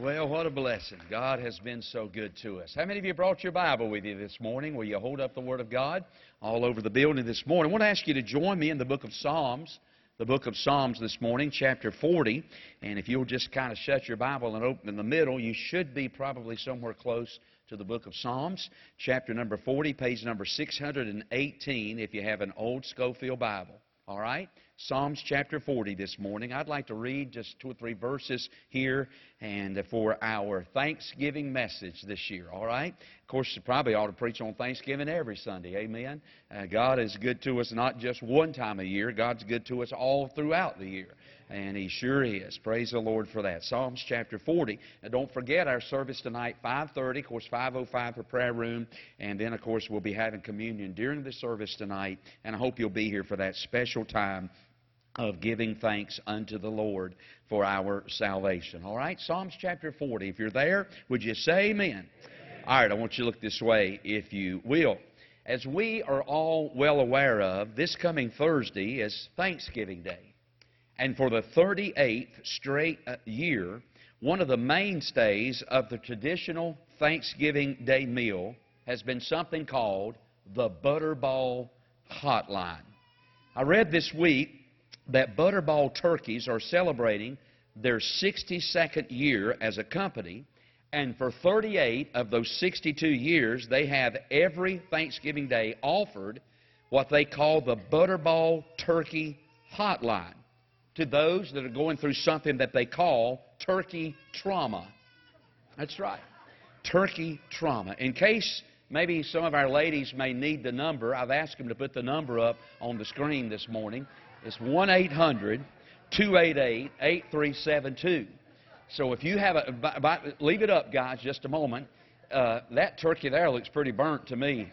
Well, what a blessing. God has been so good to us. How many of you brought your Bible with you this morning? Will you hold up the Word of God all over the building this morning? I want to ask you to join me in the book of Psalms, the book of Psalms this morning, chapter 40. And if you'll just kind of shut your Bible and open in the middle, you should be probably somewhere close to the book of Psalms, chapter number 40, page number 618, if you have an old Scofield Bible. All right? Psalms chapter 40 this morning. I'd like to read just two or three verses here and for our Thanksgiving message this year, all right? Of course, you probably ought to preach on Thanksgiving every Sunday, amen? Uh, God is good to us not just one time a year, God's good to us all throughout the year. And He sure is. Praise the Lord for that. Psalms chapter 40. Now, don't forget our service tonight, 5.30. Of course, 5.05 for prayer room. And then, of course, we'll be having communion during the service tonight. And I hope you'll be here for that special time of giving thanks unto the Lord for our salvation. All right? Psalms chapter 40. If you're there, would you say amen? amen? All right, I want you to look this way, if you will. As we are all well aware of, this coming Thursday is Thanksgiving Day. And for the 38th straight uh, year, one of the mainstays of the traditional Thanksgiving Day meal has been something called the Butterball Hotline. I read this week that Butterball turkeys are celebrating their 62nd year as a company, and for 38 of those 62 years, they have every Thanksgiving Day offered what they call the Butterball Turkey Hotline to those that are going through something that they call turkey trauma. That's right. Turkey trauma. In case maybe some of our ladies may need the number, I've asked them to put the number up on the screen this morning. It's 1 800 288 8372. So if you have a, leave it up, guys, just a moment. Uh, that turkey there looks pretty burnt to me.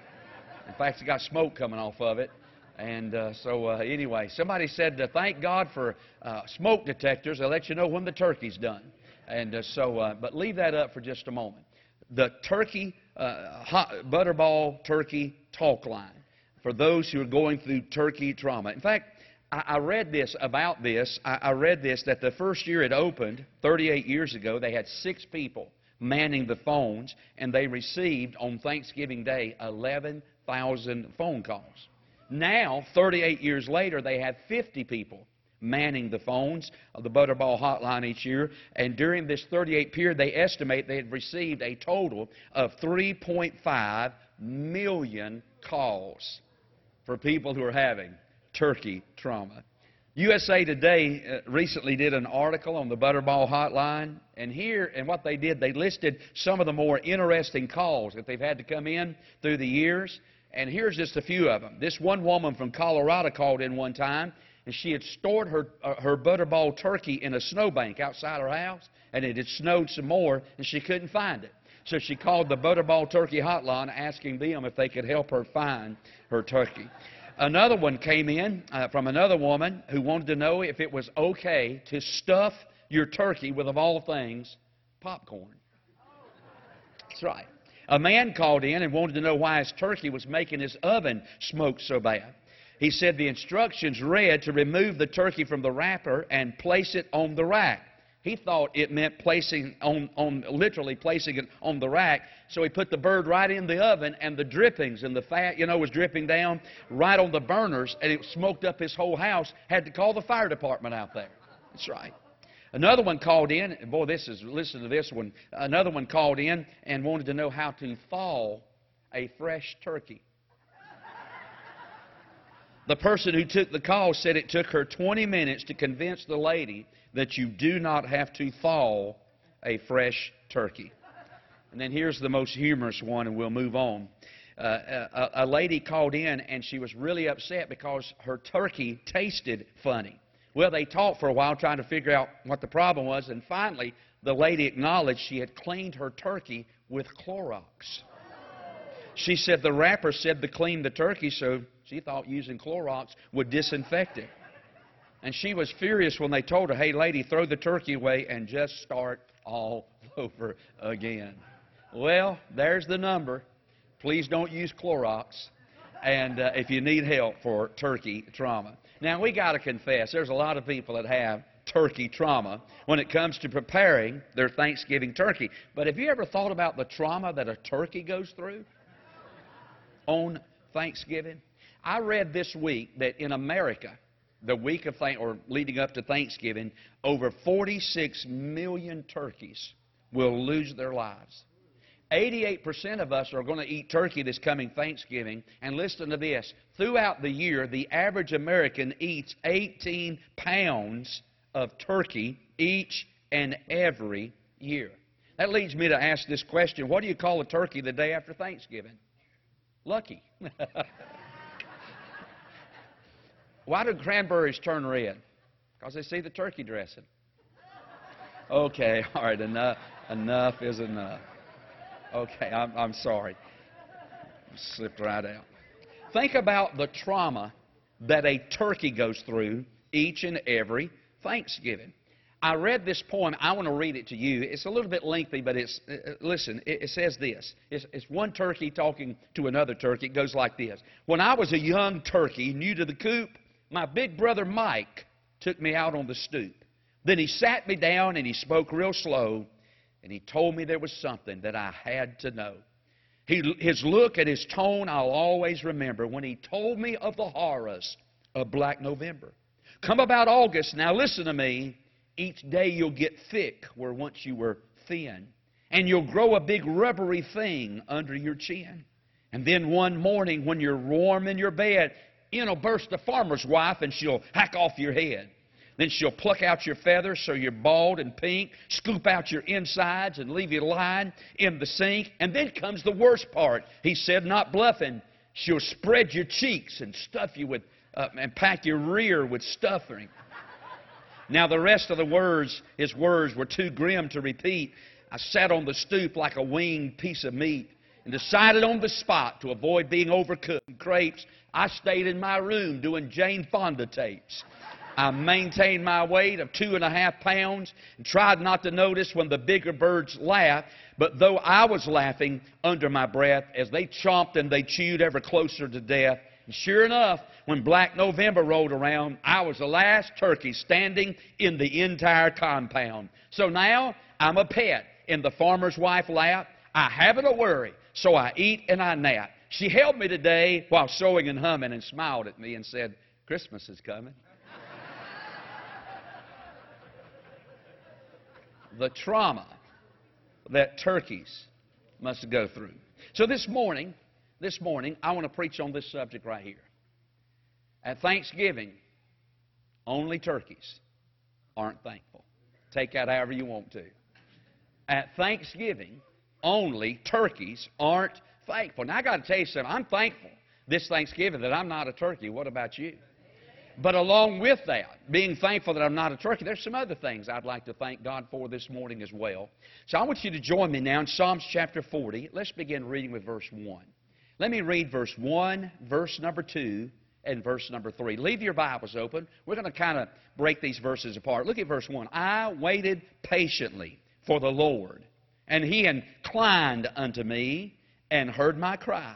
In fact, it's got smoke coming off of it. And uh, so, uh, anyway, somebody said, uh, thank God for uh, smoke detectors. They'll let you know when the turkey's done. And uh, so, uh, but leave that up for just a moment. The turkey, hot, butterball turkey talk line for those who are going through turkey trauma. In fact, I, I read this about this. I, I read this that the first year it opened, 38 years ago, they had six people manning the phones, and they received on Thanksgiving Day 11,000 phone calls. Now, 38 years later, they have 50 people manning the phones of the Butterball hotline each year. And during this 38 period, they estimate they had received a total of 3.5 million calls for people who are having turkey trauma. USA Today uh, recently did an article on the Butterball hotline, and here, and what they did, they listed some of the more interesting calls that they've had to come in through the years. And here's just a few of them. This one woman from Colorado called in one time, and she had stored her, uh, her Butterball turkey in a snowbank outside her house, and it had snowed some more, and she couldn't find it. So she called the Butterball Turkey Hotline asking them if they could help her find her turkey. Another one came in uh, from another woman who wanted to know if it was okay to stuff your turkey with, of all things, popcorn. That's right. A man called in and wanted to know why his turkey was making his oven smoke so bad. He said the instructions read to remove the turkey from the wrapper and place it on the rack. He thought it meant placing on, on literally placing it on the rack. So he put the bird right in the oven, and the drippings and the fat, you know, was dripping down right on the burners, and it smoked up his whole house. Had to call the fire department out there. That's right. Another one called in, and boy, this is listen to this one. Another one called in and wanted to know how to thaw a fresh turkey. The person who took the call said it took her 20 minutes to convince the lady that you do not have to thaw a fresh turkey. And then here's the most humorous one, and we'll move on. Uh, a, a lady called in, and she was really upset because her turkey tasted funny. Well, they talked for a while trying to figure out what the problem was, and finally, the lady acknowledged she had cleaned her turkey with Clorox. She said the wrapper said to clean the turkey, so she thought using Clorox would disinfect it. And she was furious when they told her, hey, lady, throw the turkey away and just start all over again. Well, there's the number. Please don't use Clorox. And uh, if you need help for turkey trauma. Now, we got to confess, there's a lot of people that have turkey trauma when it comes to preparing their Thanksgiving turkey. But have you ever thought about the trauma that a turkey goes through on Thanksgiving? I read this week that in America, the week of thank or leading up to Thanksgiving, over 46 million turkeys will lose their lives. 88% of us are going to eat turkey this coming Thanksgiving. And listen to this throughout the year, the average American eats 18 pounds of turkey each and every year. That leads me to ask this question What do you call a turkey the day after Thanksgiving? Lucky. Why do cranberries turn red? Because they see the turkey dressing. Okay, all right, enough, enough is enough. Okay, I'm, I'm sorry. Slipped right out. Think about the trauma that a turkey goes through each and every Thanksgiving. I read this poem. I want to read it to you. It's a little bit lengthy, but it's, uh, uh, listen, it, it says this. It's, it's one turkey talking to another turkey. It goes like this When I was a young turkey, new to the coop, my big brother Mike took me out on the stoop. Then he sat me down and he spoke real slow and he told me there was something that I had to know. He, his look and his tone I'll always remember when he told me of the horrors of Black November. Come about August, now listen to me. Each day you'll get thick where once you were thin, and you'll grow a big rubbery thing under your chin. And then one morning when you're warm in your bed, in'll burst the farmer's wife and she'll hack off your head. Then she'll pluck out your feathers so you're bald and pink, scoop out your insides and leave you lying in the sink. And then comes the worst part. He said, not bluffing. She'll spread your cheeks and stuff you with, uh, and pack your rear with stuffing. Now, the rest of the words, his words, were too grim to repeat. I sat on the stoop like a winged piece of meat and decided on the spot to avoid being overcooked. Crepes, I stayed in my room doing Jane Fonda tapes. I maintained my weight of two and a half pounds and tried not to notice when the bigger birds laughed. But though I was laughing under my breath as they chomped and they chewed ever closer to death, and sure enough, when Black November rolled around, I was the last turkey standing in the entire compound. So now I'm a pet in the farmer's wife lap. I haven't a worry, so I eat and I nap. She held me today while sewing and humming and smiled at me and said, Christmas is coming. the trauma that turkeys must go through. So this morning, this morning, I want to preach on this subject right here. At Thanksgiving, only turkeys aren't thankful. Take that however you want to. At Thanksgiving, only turkeys aren't thankful. Now, I got to tell you something. I'm thankful this Thanksgiving that I'm not a turkey. What about you? But along with that, being thankful that I'm not a turkey, there's some other things I'd like to thank God for this morning as well. So I want you to join me now in Psalms chapter 40. Let's begin reading with verse 1. Let me read verse 1, verse number 2, and verse number 3. Leave your Bibles open. We're going to kind of break these verses apart. Look at verse 1. I waited patiently for the Lord, and he inclined unto me and heard my cry.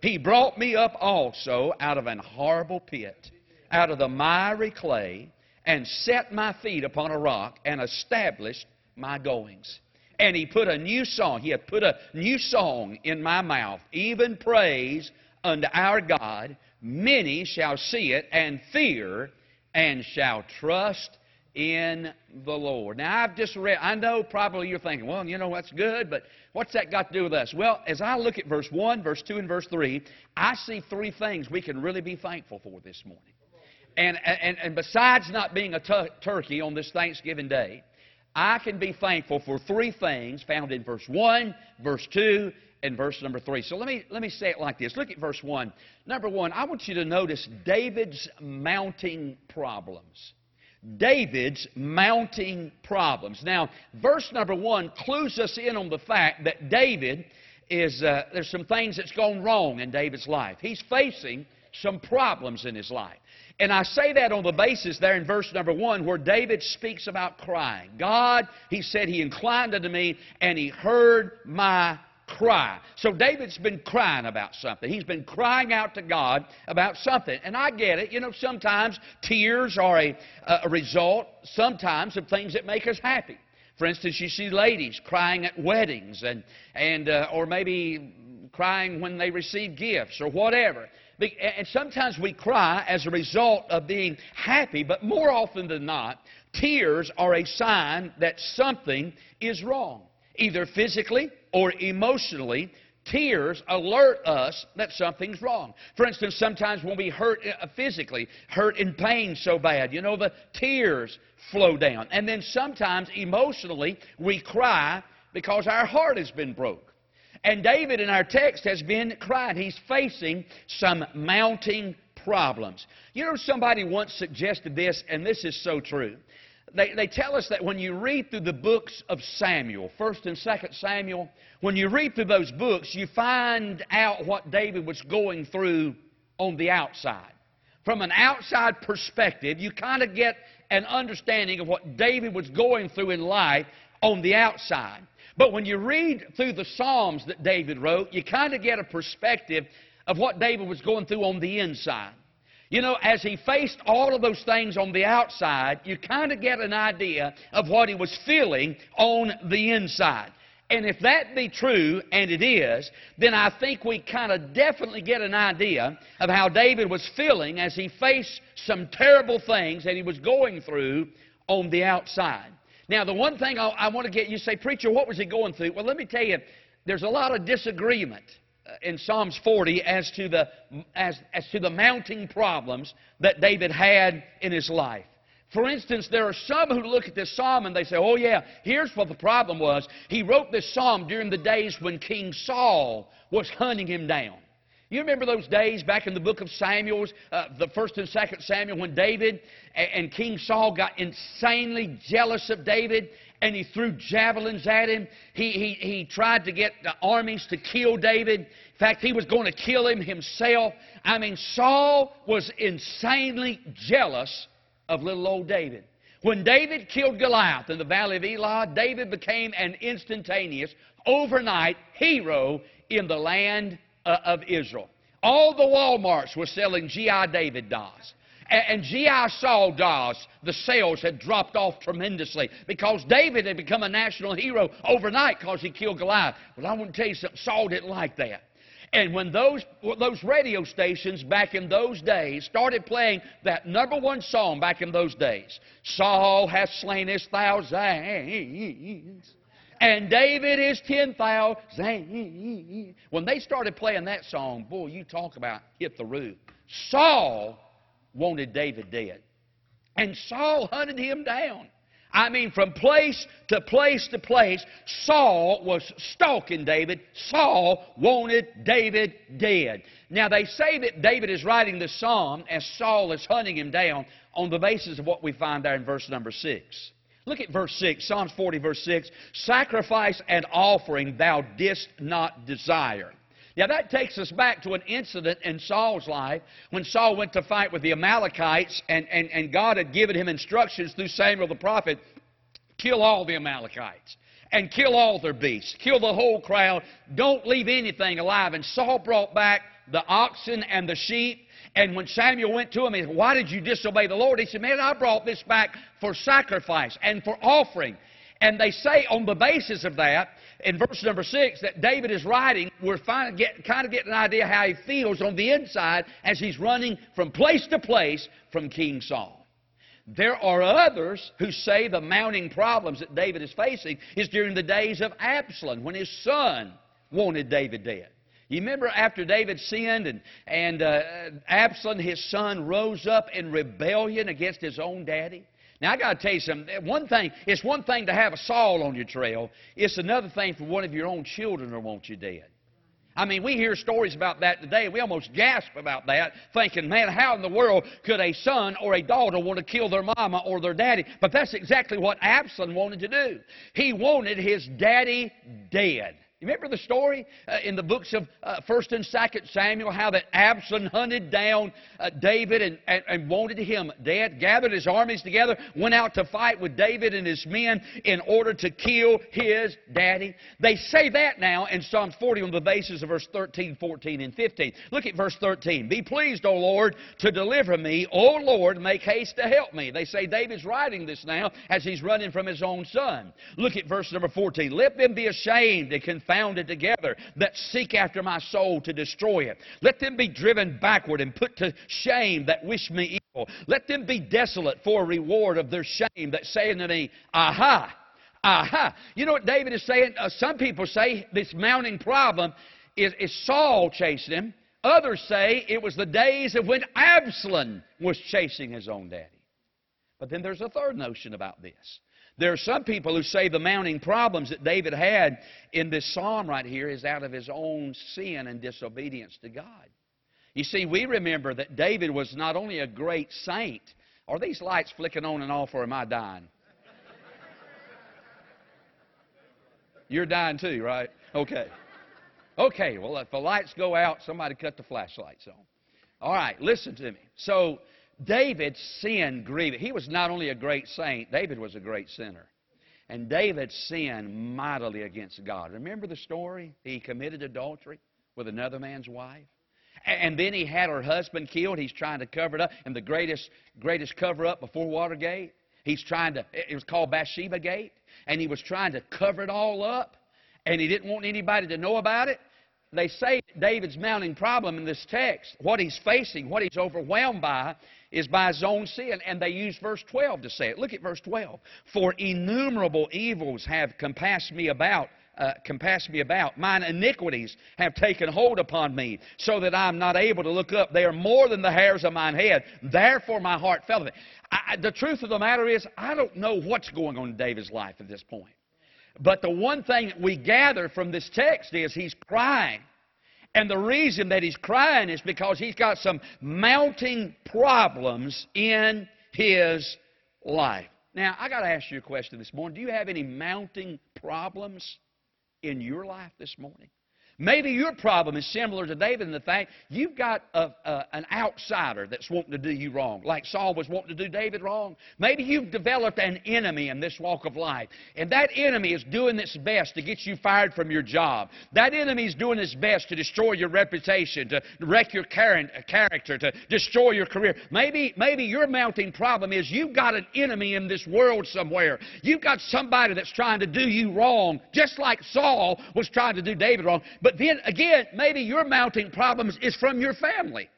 He brought me up also out of an horrible pit out of the miry clay and set my feet upon a rock and established my goings. And he put a new song, he hath put a new song in my mouth, even praise unto our God. Many shall see it and fear and shall trust in the Lord. Now, I've just read, I know probably you're thinking, well, you know, that's good, but what's that got to do with us? Well, as I look at verse 1, verse 2, and verse 3, I see three things we can really be thankful for this morning. And, and, and besides not being a t- turkey on this Thanksgiving day, I can be thankful for three things found in verse 1, verse 2, and verse number 3. So let me, let me say it like this. Look at verse 1. Number 1, I want you to notice David's mounting problems. David's mounting problems. Now, verse number 1 clues us in on the fact that David is, uh, there's some things that's gone wrong in David's life. He's facing some problems in his life. And I say that on the basis there in verse number one where David speaks about crying. God, he said, he inclined unto me and he heard my cry. So David's been crying about something. He's been crying out to God about something. And I get it. You know, sometimes tears are a, a result, sometimes, of things that make us happy. For instance, you see ladies crying at weddings and, and uh, or maybe crying when they receive gifts or whatever. And sometimes we cry as a result of being happy, but more often than not, tears are a sign that something is wrong, either physically or emotionally. Tears alert us that something's wrong. For instance, sometimes when we hurt uh, physically, hurt in pain so bad, you know, the tears flow down. And then sometimes emotionally, we cry because our heart has been broke. And David in our text has been crying. He's facing some mounting problems. You know, somebody once suggested this, and this is so true. They, they tell us that when you read through the books of Samuel, 1st and 2nd Samuel, when you read through those books, you find out what David was going through on the outside. From an outside perspective, you kind of get an understanding of what David was going through in life on the outside. But when you read through the Psalms that David wrote, you kind of get a perspective of what David was going through on the inside. You know, as he faced all of those things on the outside, you kind of get an idea of what he was feeling on the inside. And if that be true, and it is, then I think we kind of definitely get an idea of how David was feeling as he faced some terrible things that he was going through on the outside. Now, the one thing I, I want to get you say, Preacher, what was he going through? Well, let me tell you, there's a lot of disagreement in Psalms 40 as to the, as, as to the mounting problems that David had in his life. For instance, there are some who look at this psalm and they say, oh, yeah, here's what the problem was. He wrote this psalm during the days when King Saul was hunting him down. You remember those days back in the book of Samuel, uh, the first and second Samuel, when David and, and King Saul got insanely jealous of David and he threw javelins at him. He, he, he tried to get the armies to kill David. In fact, he was going to kill him himself. I mean, Saul was insanely jealous of little old David. When David killed Goliath in the valley of Elah, David became an instantaneous, overnight hero in the land uh, of Israel. All the Walmarts were selling G.I. David dolls. And, G.I. Saul dolls, the sales had dropped off tremendously because David had become a national hero overnight because he killed Goliath. Well, I want to tell you something. Saul didn't like that. And when those, those radio stations back in those days started playing that number one song back in those days, Saul has slain his thousands, and David is 10,000. When they started playing that song, boy, you talk about hit the roof. Saul wanted David dead. And Saul hunted him down. I mean, from place to place to place, Saul was stalking David. Saul wanted David dead. Now, they say that David is writing the psalm as Saul is hunting him down on the basis of what we find there in verse number 6. Look at verse 6, Psalms 40, verse 6. Sacrifice and offering thou didst not desire. Now that takes us back to an incident in Saul's life when Saul went to fight with the Amalekites and, and, and God had given him instructions through Samuel the prophet kill all the Amalekites and kill all their beasts, kill the whole crowd, don't leave anything alive. And Saul brought back the oxen and the sheep and when Samuel went to him, he said, Why did you disobey the Lord? He said, Man, I brought this back for sacrifice and for offering. And they say on the basis of that, in verse number six, that David is writing, we're get, kind of getting an idea how he feels on the inside as he's running from place to place from King Saul. There are others who say the mounting problems that David is facing is during the days of Absalom when his son wanted David dead. You remember after David sinned and, and uh, Absalom, his son, rose up in rebellion against his own daddy? Now, I got to tell you something. One thing, it's one thing to have a Saul on your trail. It's another thing for one of your own children to want you dead. I mean, we hear stories about that today. We almost gasp about that, thinking, man, how in the world could a son or a daughter want to kill their mama or their daddy? But that's exactly what Absalom wanted to do. He wanted his daddy dead. You remember the story uh, in the books of uh, 1st and 2nd Samuel, how that Absalom hunted down uh, David and, and, and wanted him dead, gathered his armies together, went out to fight with David and his men in order to kill his daddy. They say that now in Psalms 40 on the basis of verse 13, 14, and 15. Look at verse 13. Be pleased, O Lord, to deliver me. O Lord, make haste to help me. They say David's writing this now as he's running from his own son. Look at verse number 14. Let them be ashamed and confounded together that seek after my soul to destroy it. Let them be driven backward and put to shame that wish me evil. Let them be desolate for a reward of their shame that say unto me, Aha! Aha! You know what David is saying? Uh, some people say this mounting problem is, is Saul chasing him. Others say it was the days of when Absalom was chasing his own daddy. But then there's a third notion about this. There are some people who say the mounting problems that David had in this psalm right here is out of his own sin and disobedience to God. You see, we remember that David was not only a great saint. Are these lights flicking on and off, or am I dying? You're dying too, right? Okay. Okay, well, if the lights go out, somebody cut the flashlights on. All right, listen to me. So, David's sin grieved. He was not only a great saint, David was a great sinner. And David sinned mightily against God. Remember the story? He committed adultery with another man's wife. And then he had her husband killed. He's trying to cover it up. And the greatest, greatest cover up before Watergate, he's trying to, it was called Bathsheba Gate. And he was trying to cover it all up. And he didn't want anybody to know about it. They say David's mounting problem in this text, what he's facing, what he's overwhelmed by, is by his own sin. And they use verse 12 to say it. Look at verse 12. For innumerable evils have compassed me about. Uh, compassed me about. Mine iniquities have taken hold upon me, so that I am not able to look up. They are more than the hairs of mine head. Therefore, my heart fell. I, the truth of the matter is, I don't know what's going on in David's life at this point. But the one thing that we gather from this text is he's crying. And the reason that he's crying is because he's got some mounting problems in his life. Now, I got to ask you a question this morning. Do you have any mounting problems in your life this morning? Maybe your problem is similar to David in the fact you've got a, a, an outsider that's wanting to do you wrong, like Saul was wanting to do David wrong. Maybe you've developed an enemy in this walk of life, and that enemy is doing its best to get you fired from your job. That enemy is doing its best to destroy your reputation, to wreck your character, to destroy your career. Maybe, maybe your mounting problem is you've got an enemy in this world somewhere. You've got somebody that's trying to do you wrong, just like Saul was trying to do David wrong. But then again, maybe your mounting problems is from your family.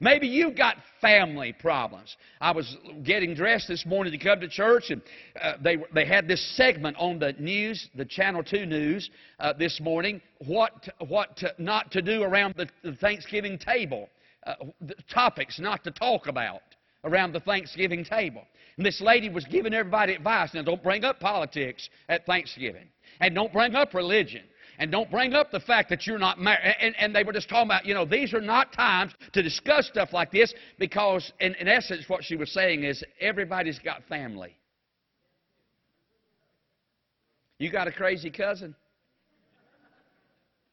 Maybe you've got family problems. I was getting dressed this morning to come to church, and uh, they, they had this segment on the news, the Channel 2 news, uh, this morning, what, what to, not to do around the, the Thanksgiving table, uh, the topics not to talk about around the Thanksgiving table. And this lady was giving everybody advice. Now, don't bring up politics at Thanksgiving, and don't bring up religion. And don't bring up the fact that you're not married. And, and, they were just talking about, you know, these are not times to discuss stuff like this because, in, in essence, what she was saying is everybody's got family. You got a crazy cousin,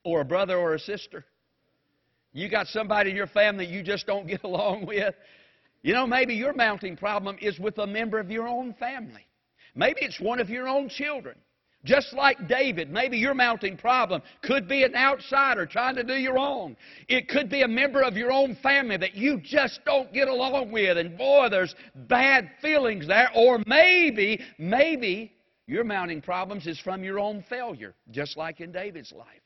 or a brother or a sister. You got somebody in your family you just don't get along with. You know, maybe your mounting problem is with a member of your own family. Maybe it's one of your own children. Just like David, maybe your mounting problem could be an outsider trying to do you wrong. It could be a member of your own family that you just don't get along with, and boy, there's bad feelings there. Or maybe, maybe your mounting problems is from your own failure, just like in David's life.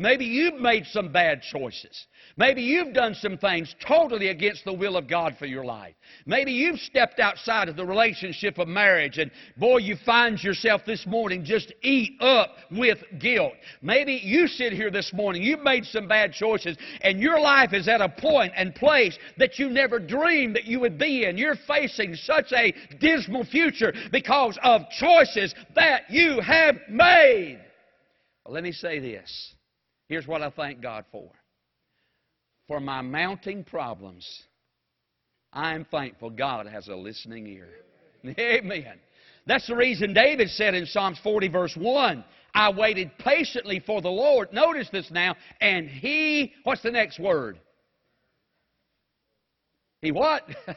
Maybe you've made some bad choices. Maybe you've done some things totally against the will of God for your life. Maybe you've stepped outside of the relationship of marriage and boy, you find yourself this morning just eat up with guilt. Maybe you sit here this morning, you've made some bad choices and your life is at a point and place that you never dreamed that you would be in. You're facing such a dismal future because of choices that you have made. Well, let me say this. Here's what I thank God for. For my mounting problems, I am thankful God has a listening ear. Amen. That's the reason David said in Psalms 40, verse 1, I waited patiently for the Lord. Notice this now. And he, what's the next word? He what?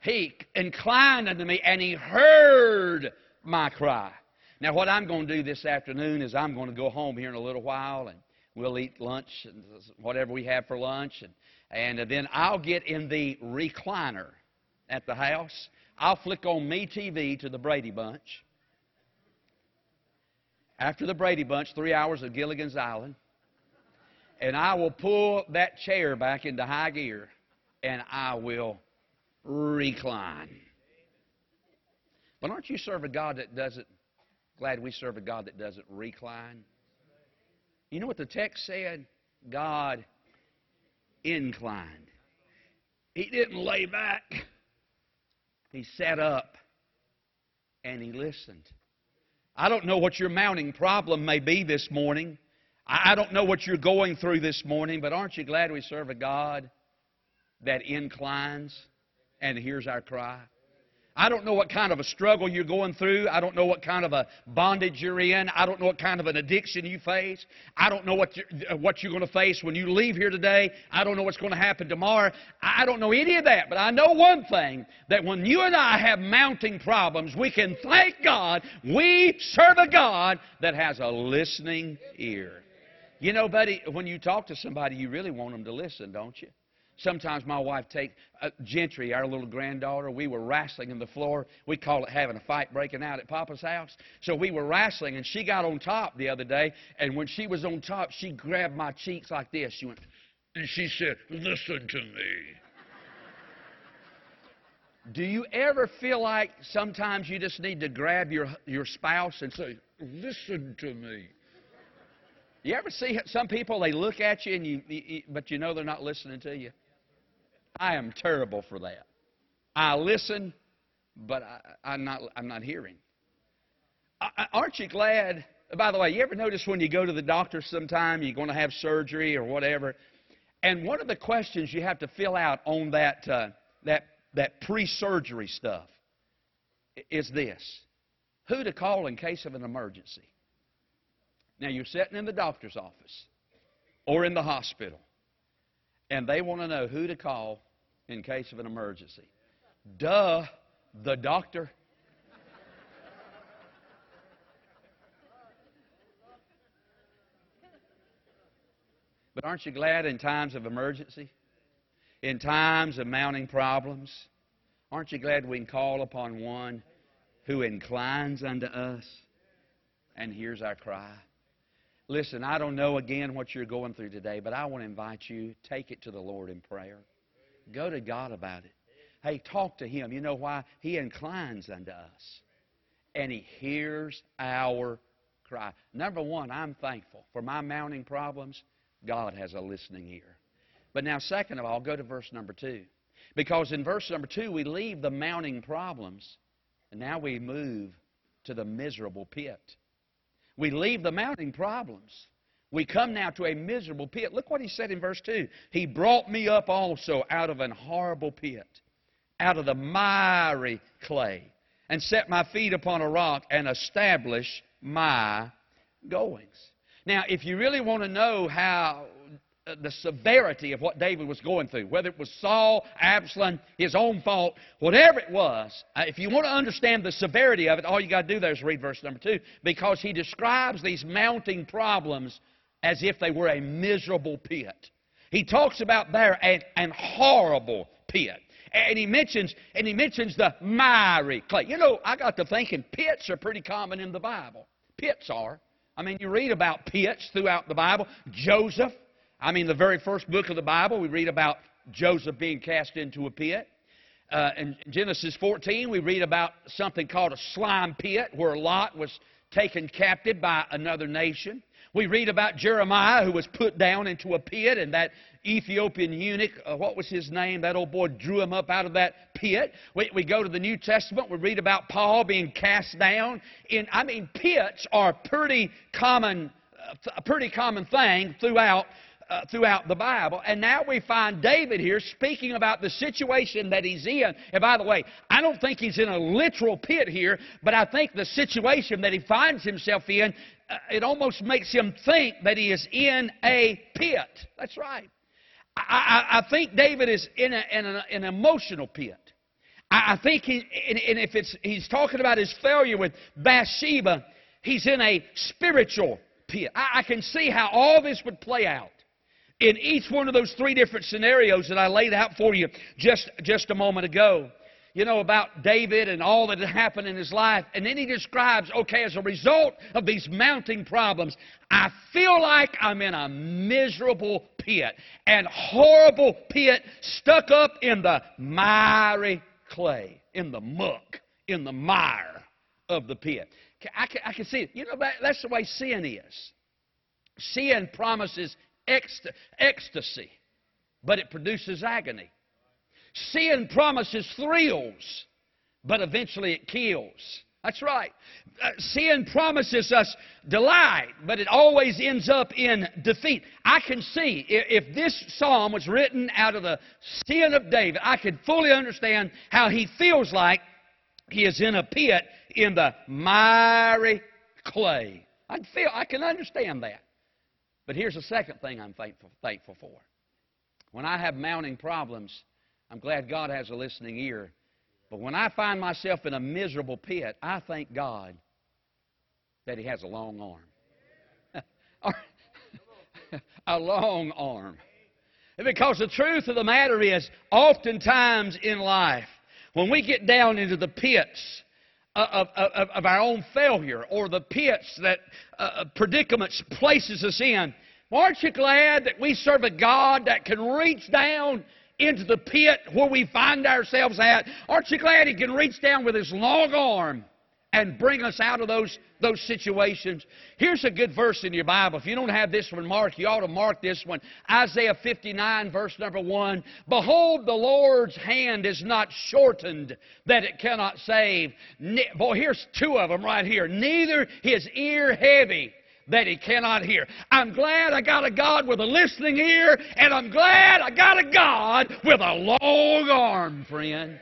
he inclined unto me and he heard my cry. Now, what I'm going to do this afternoon is I'm going to go home here in a little while and we'll eat lunch and whatever we have for lunch. And, and uh, then I'll get in the recliner at the house. I'll flick on me TV to the Brady Bunch. After the Brady Bunch, three hours of Gilligan's Island. And I will pull that chair back into high gear and I will recline. But aren't you serve a God that doesn't, glad we serve a God that doesn't recline? You know what the text said? God inclined. He didn't lay back. He sat up and he listened. I don't know what your mounting problem may be this morning. I don't know what you're going through this morning, but aren't you glad we serve a God that inclines and hears our cry? I don't know what kind of a struggle you're going through. I don't know what kind of a bondage you're in. I don't know what kind of an addiction you face. I don't know what you're, uh, what you're going to face when you leave here today. I don't know what's going to happen tomorrow. I don't know any of that. But I know one thing that when you and I have mounting problems, we can thank God we serve a God that has a listening ear. You know, buddy, when you talk to somebody, you really want them to listen, don't you? Sometimes my wife take uh, Gentry, our little granddaughter. We were wrestling in the floor. We call it having a fight breaking out at Papa's house. So we were wrestling, and she got on top the other day. And when she was on top, she grabbed my cheeks like this. She went, and she said, "Listen to me." Do you ever feel like sometimes you just need to grab your your spouse and say, "Listen to me"? You ever see some people they look at you and you, you but you know they're not listening to you? I am terrible for that. I listen, but I, am not, I'm not hearing. I, aren't you glad? By the way, you ever notice when you go to the doctor sometime, you're going to have surgery or whatever, and one of the questions you have to fill out on that, uh, that, that pre surgery stuff is this Who to call in case of an emergency? Now, you're sitting in the doctor's office or in the hospital and they want to know who to call in case of an emergency. Duh, the doctor. But aren't you glad in times of emergency? In times of mounting problems? Aren't you glad we can call upon one who inclines unto us and hears our cry? Listen, I don't know again what you're going through today, but I want to invite you, take it to the Lord in prayer. Go to God about it. Hey, talk to Him. You know why? He inclines unto us. And He hears our cry. Number one, I'm thankful. For my mounting problems, God has a listening ear. But now, second of all, go to verse number two. Because in verse number two, we leave the mounting problems, and now we move to the miserable pit. We leave the mounting problems. We come now to a miserable pit. Look what he said in verse 2. He brought me up also out of an horrible pit, out of the miry clay, and set my feet upon a rock and established my goings. Now, if you really want to know how the severity of what David was going through, whether it was Saul, Absalom, his own fault, whatever it was, uh, if you want to understand the severity of it, all you got to do there is read verse number two, because he describes these mounting problems as if they were a miserable pit. He talks about there an, an horrible pit. And he mentions and he mentions the miry clay. You know, I got to thinking pits are pretty common in the Bible. Pits are. I mean, you read about pits throughout the Bible. Joseph I mean, the very first book of the Bible, we read about Joseph being cast into a pit. Uh, in Genesis 14, we read about something called a slime pit where Lot was taken captive by another nation. We read about Jeremiah who was put down into a pit, and that Ethiopian eunuch, uh, what was his name? That old boy drew him up out of that pit. We, we go to the New Testament, we read about Paul being cast down. In, I mean, pits are pretty common, uh, a pretty common thing throughout uh, throughout the Bible. And now we find David here speaking about the situation that he's in. And by the way, I don't think he's in a literal pit here, but I think the situation that he finds himself in, uh, it almost makes him think that he is in a pit. That's right. I, I, I think David is in, a, in a, an emotional pit. I, think he, and, and if it's, he's talking about his failure with Bathsheba, he's in a spiritual pit. I, I can see how all this would play out in each one of those three different scenarios that I laid out for you just, just a moment ago. You know, about David and all that had happened in his life. And then he describes, okay, as a result of these mounting problems, I feel like I'm in a miserable pit and horrible pit stuck up in the miry clay, in the muck, in the mire of the pit. I can, I can see it. You know, that's the way sin is. Sin promises ecstasy, but it produces agony. Sin promises thrills, but eventually it kills. That's right. Uh, sin promises us delight, but it always ends up in defeat. I can see if, if this psalm was written out of the sin of David, I could fully understand how he feels like he is in a pit in the miry clay. I feel I can understand that. But here's the second thing I'm thankful, thankful for. When I have mounting problems, I'm glad God has a listening ear. But when I find myself in a miserable pit, I thank God that He has a long arm. a long arm. Because the truth of the matter is, oftentimes in life, when we get down into the pits of, of, of our own failure or the pits that uh, uh, predicaments places us in, aren't you glad that we serve a God that can reach down into the pit where we find ourselves at? Aren't you glad He can reach down with His long arm and bring us out of those, those situations. Here's a good verse in your Bible. If you don't have this one marked, you ought to mark this one. Isaiah 59, verse number 1. Behold, the Lord's hand is not shortened that it cannot save. Ne- Boy, here's two of them right here. Neither his ear heavy that he cannot hear. I'm glad I got a God with a listening ear, and I'm glad I got a God with a long arm, friend.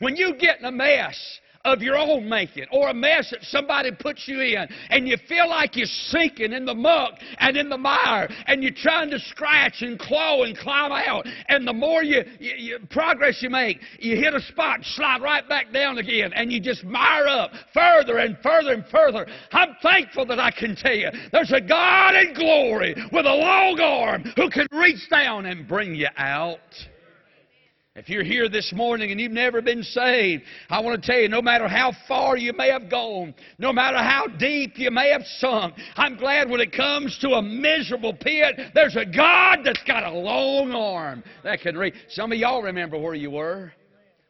When you get in a mess, of your own making or a mess that somebody puts you in and you feel like you're sinking in the muck and in the mire and you're trying to scratch and claw and climb out and the more you, you, you progress you make you hit a spot slide right back down again and you just mire up further and further and further. I'm thankful that i can tell you there's a god in glory with a long arm who can reach down and bring you out if you're here this morning and you've never been saved, I want to tell you no matter how far you may have gone, no matter how deep you may have sunk, I'm glad when it comes to a miserable pit, there's a God that's got a long arm that can reach. Some of y'all remember where you were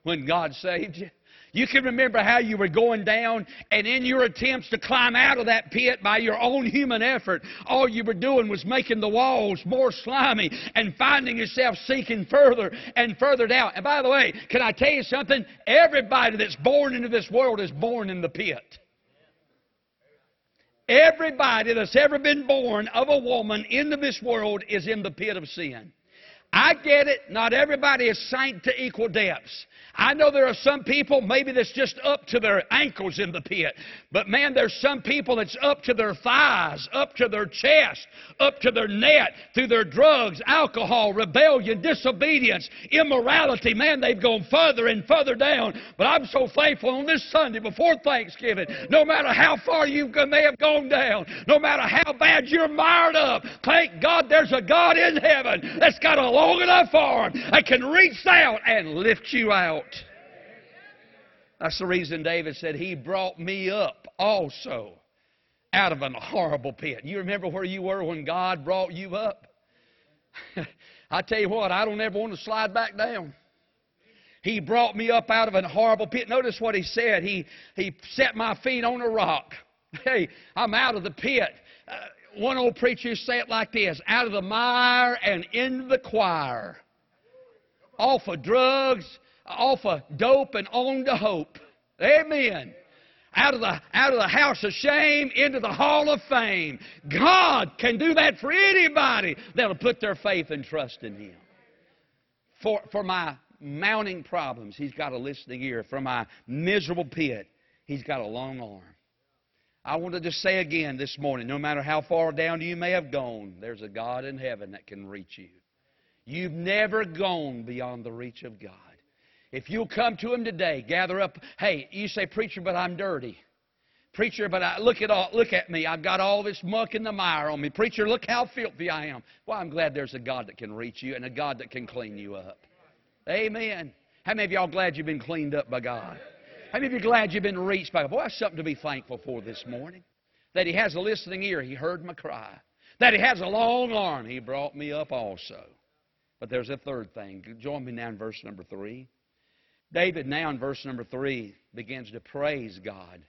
when God saved you. You can remember how you were going down, and in your attempts to climb out of that pit by your own human effort, all you were doing was making the walls more slimy and finding yourself sinking further and further down. And by the way, can I tell you something? Everybody that's born into this world is born in the pit. Everybody that's ever been born of a woman into this world is in the pit of sin. I get it. Not everybody is sank to equal depths. I know there are some people, maybe that's just up to their ankles in the pit. But man, there's some people that's up to their thighs, up to their chest, up to their neck through their drugs, alcohol, rebellion, disobedience, immorality. Man, they've gone further and further down. But I'm so thankful on this Sunday before Thanksgiving, no matter how far you may have gone down, no matter how bad you're mired up, thank God there's a God in heaven that's got a long enough arm that can reach out and lift you out. That's the reason David said, He brought me up also out of a horrible pit. You remember where you were when God brought you up? I tell you what, I don't ever want to slide back down. He brought me up out of a horrible pit. Notice what he said. He, he set my feet on a rock. Hey, I'm out of the pit. Uh, one old preacher say it like this out of the mire and in the choir. Off of drugs, off of dope and on to hope. Amen. out of the, out of the house of shame into the hall of fame. God can do that for anybody that'll put their faith and trust in Him. For, for my mounting problems, He's got a listening ear. For my miserable pit, He's got a long arm. I want to just say again this morning no matter how far down you may have gone, there's a God in heaven that can reach you. You've never gone beyond the reach of God. If you'll come to Him today, gather up. Hey, you say, Preacher, but I'm dirty. Preacher, but I, look at all, look at me. I've got all this muck in the mire on me. Preacher, look how filthy I am. Well, I'm glad there's a God that can reach you and a God that can clean you up. Amen. How many of y'all glad you've been cleaned up by God? How many of you glad you've been reached by God? Boy, that's something to be thankful for this morning. That He has a listening ear. He heard my cry. That He has a long arm. He brought me up also. But there's a third thing. Join me now in verse number three. David, now in verse number three, begins to praise God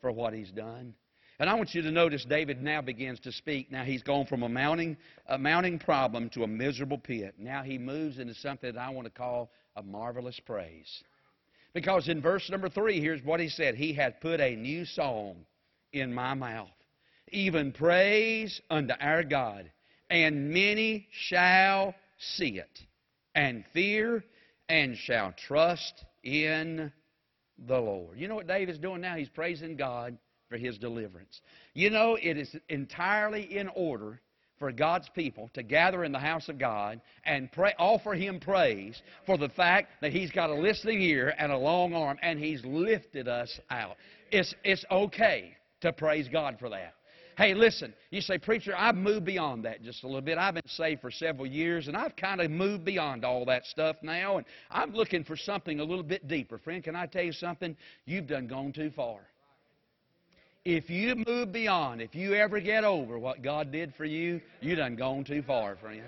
for what he's done. And I want you to notice David now begins to speak. Now he's gone from a mounting, a mounting problem to a miserable pit. Now he moves into something that I want to call a marvelous praise. Because in verse number three, here's what he said He hath put a new song in my mouth, even praise unto our God, and many shall see it, and fear and shall trust in the Lord. You know what David's doing now? He's praising God for his deliverance. You know, it is entirely in order for God's people to gather in the house of God and pray, offer Him praise for the fact that He's got a listening ear and a long arm and He's lifted us out. It's, it's okay to praise God for that. Hey, listen, you say, Preacher, I've moved beyond that just a little bit. I've been saved for several years, and I've kind of moved beyond all that stuff now, and I'm looking for something a little bit deeper. Friend, can I tell you something? You've done gone too far. If you move beyond, if you ever get over what God did for you, you done gone too far, friend.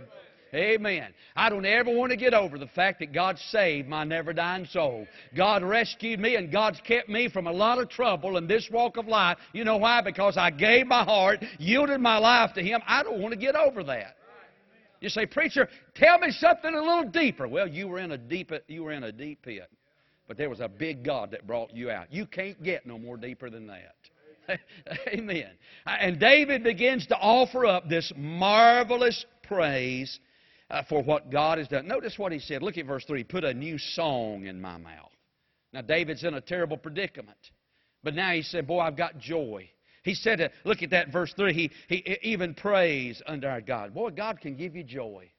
Amen. I don't ever want to get over the fact that God saved my never dying soul. God rescued me and God's kept me from a lot of trouble in this walk of life. You know why? Because I gave my heart, yielded my life to Him. I don't want to get over that. You say, preacher, tell me something a little deeper. Well, you were in a deep, you were in a deep pit, but there was a big God that brought you out. You can't get no more deeper than that. Amen. And David begins to offer up this marvelous praise uh, for what God has done. Notice what he said. Look at verse 3 Put a new song in my mouth. Now, David's in a terrible predicament. But now he said, Boy, I've got joy. He said, uh, Look at that, verse 3. He, he even praise unto our God. Boy, God can give you joy.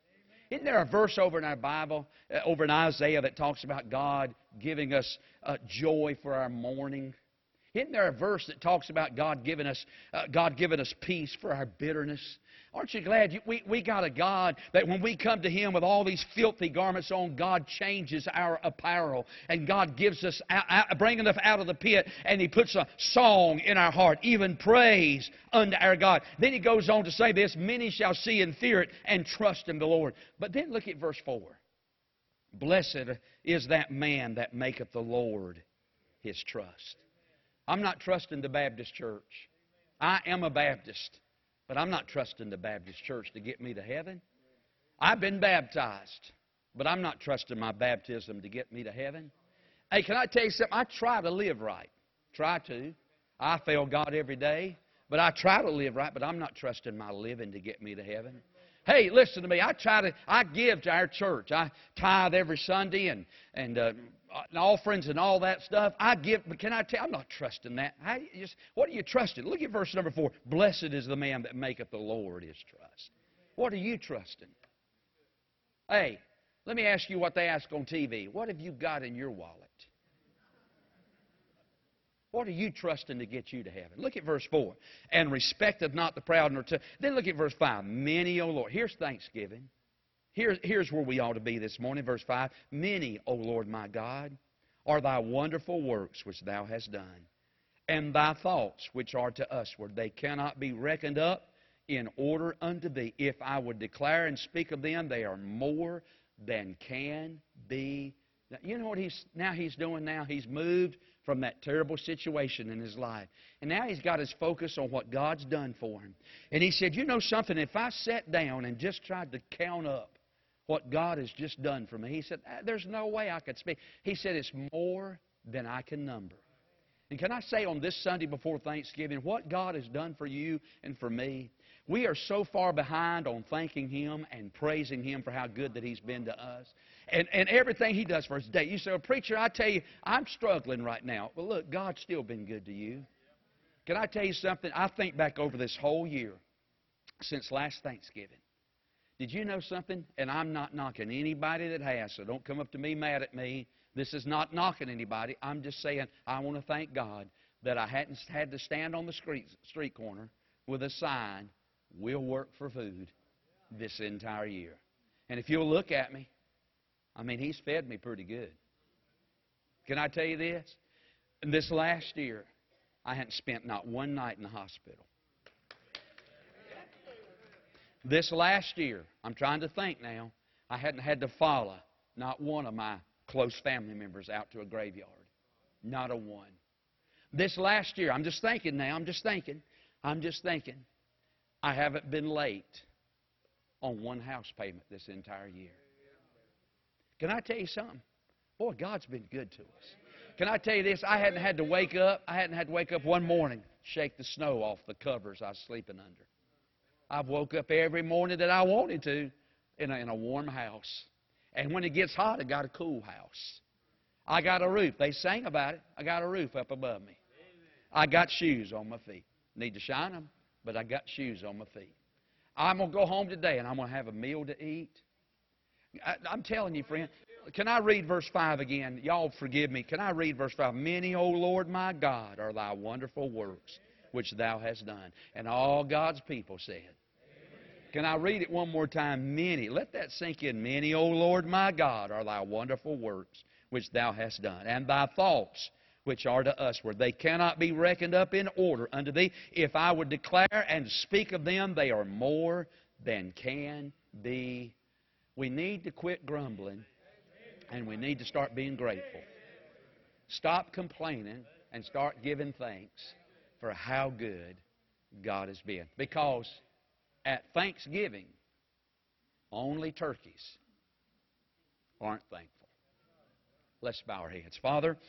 Isn't there a verse over in our Bible, uh, over in Isaiah, that talks about God giving us uh, joy for our mourning? Isn't there a verse that talks about God giving us, uh, God giving us peace for our bitterness? Aren't you glad you, we, we got a God that when we come to Him with all these filthy garments on, God changes our apparel and God gives us, out, out, bringing us out of the pit and He puts a song in our heart, even praise unto our God. Then He goes on to say this Many shall see and fear it and trust in the Lord. But then look at verse 4. Blessed is that man that maketh the Lord his trust. I'm not trusting the Baptist church. I am a Baptist, but I'm not trusting the Baptist church to get me to heaven. I've been baptized, but I'm not trusting my baptism to get me to heaven. Hey, can I tell you something? I try to live right. Try to. I fail God every day, but I try to live right, but I'm not trusting my living to get me to heaven. Hey, listen to me. I try to, I give to our church. I tithe every Sunday and, and uh, offerings and all that stuff. I give, but can I tell I'm not trusting that. I just, what are you trusting? Look at verse number four. Blessed is the man that maketh the Lord his trust. What are you trusting? Hey, let me ask you what they ask on TV. What have you got in your wallet? What are you trusting to get you to heaven? Look at verse 4. And respecteth not the proud nor to. Then look at verse 5. Many, O Lord. Here's thanksgiving. Here, here's where we ought to be this morning, verse 5. Many, O Lord my God, are thy wonderful works which thou hast done, and thy thoughts which are to usward. They cannot be reckoned up in order unto thee. If I would declare and speak of them, they are more than can be. You know what he's now he's doing now? He's moved from that terrible situation in his life. And now he's got his focus on what God's done for him. And he said, You know something? If I sat down and just tried to count up what God has just done for me. He said, ah, There's no way I could speak. He said, It's more than I can number. And can I say on this Sunday before Thanksgiving, what God has done for you and for me? We are so far behind on thanking Him and praising Him for how good that He's been to us. And, and everything He does for us today. You say, well, preacher, I tell you, I'm struggling right now. Well, look, God's still been good to you. Can I tell you something? I think back over this whole year since last Thanksgiving. Did you know something? And I'm not knocking anybody that has, so don't come up to me mad at me. This is not knocking anybody. I'm just saying I want to thank God that I hadn't had to stand on the street, street corner with a sign, we'll work for food this entire year. And if you'll look at me, I mean, he's fed me pretty good. Can I tell you this? This last year, I hadn't spent not one night in the hospital. This last year, I'm trying to think now, I hadn't had to follow not one of my close family members out to a graveyard. Not a one. This last year, I'm just thinking now, I'm just thinking, I'm just thinking, I haven't been late on one house payment this entire year. Can I tell you something? Boy, God's been good to us. Can I tell you this? I hadn't had to wake up. I hadn't had to wake up one morning, shake the snow off the covers I was sleeping under. I've woke up every morning that I wanted to in a, in a warm house. And when it gets hot, I got a cool house. I got a roof. They sang about it. I got a roof up above me. I got shoes on my feet. Need to shine them, but I got shoes on my feet. I'm going to go home today and I'm going to have a meal to eat. I, I'm telling you, friend. Can I read verse 5 again? Y'all forgive me. Can I read verse 5? Many, O Lord my God, are thy wonderful works which thou hast done. And all God's people said, can I read it one more time? Many. Let that sink in. Many, O Lord my God, are thy wonderful works which thou hast done, and thy thoughts which are to us, where they cannot be reckoned up in order unto thee. If I would declare and speak of them, they are more than can be. We need to quit grumbling, and we need to start being grateful. Stop complaining and start giving thanks for how good God has been. Because at Thanksgiving, only turkeys aren't thankful. Let's bow our heads. Father,